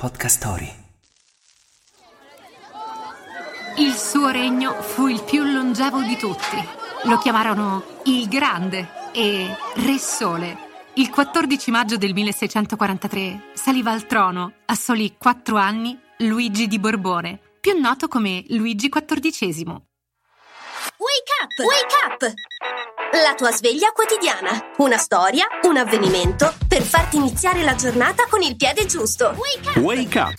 Podcast Story. Il suo regno fu il più longevo di tutti. Lo chiamarono il Grande e Re Sole. Il 14 maggio del 1643 saliva al trono, a soli quattro anni, Luigi di Borbone, più noto come Luigi XIV. Wake up! Wake up! La tua sveglia quotidiana. Una storia, un avvenimento per farti iniziare la giornata con il piede giusto. Wake up! Wake up!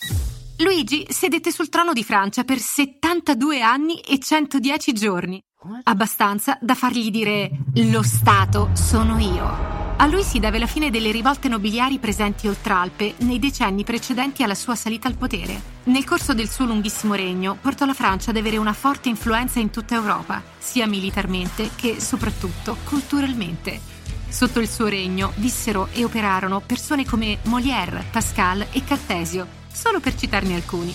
Luigi sedette sul trono di Francia per 72 anni e 110 giorni. Abbastanza da fargli dire lo Stato sono io. A lui si deve la fine delle rivolte nobiliari presenti oltre Alpe nei decenni precedenti alla sua salita al potere. Nel corso del suo lunghissimo regno portò la Francia ad avere una forte influenza in tutta Europa, sia militarmente che soprattutto culturalmente. Sotto il suo regno vissero e operarono persone come Molière, Pascal e Cartesio, solo per citarne alcuni.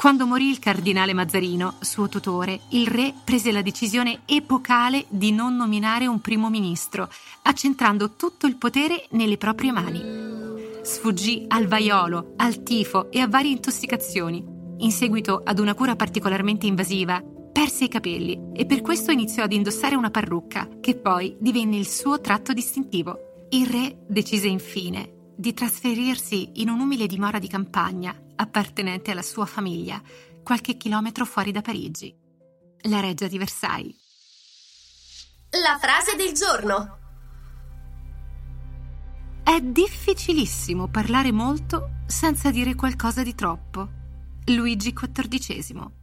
Quando morì il cardinale Mazzarino, suo tutore, il re prese la decisione epocale di non nominare un primo ministro, accentrando tutto il potere nelle proprie mani. Sfuggì al vaiolo, al tifo e a varie intossicazioni. In seguito ad una cura particolarmente invasiva, perse i capelli e per questo iniziò ad indossare una parrucca, che poi divenne il suo tratto distintivo. Il re decise infine di trasferirsi in un'umile dimora di campagna appartenente alla sua famiglia, qualche chilometro fuori da Parigi. La reggia di Versailles. La frase del giorno. È difficilissimo parlare molto senza dire qualcosa di troppo. Luigi XIV.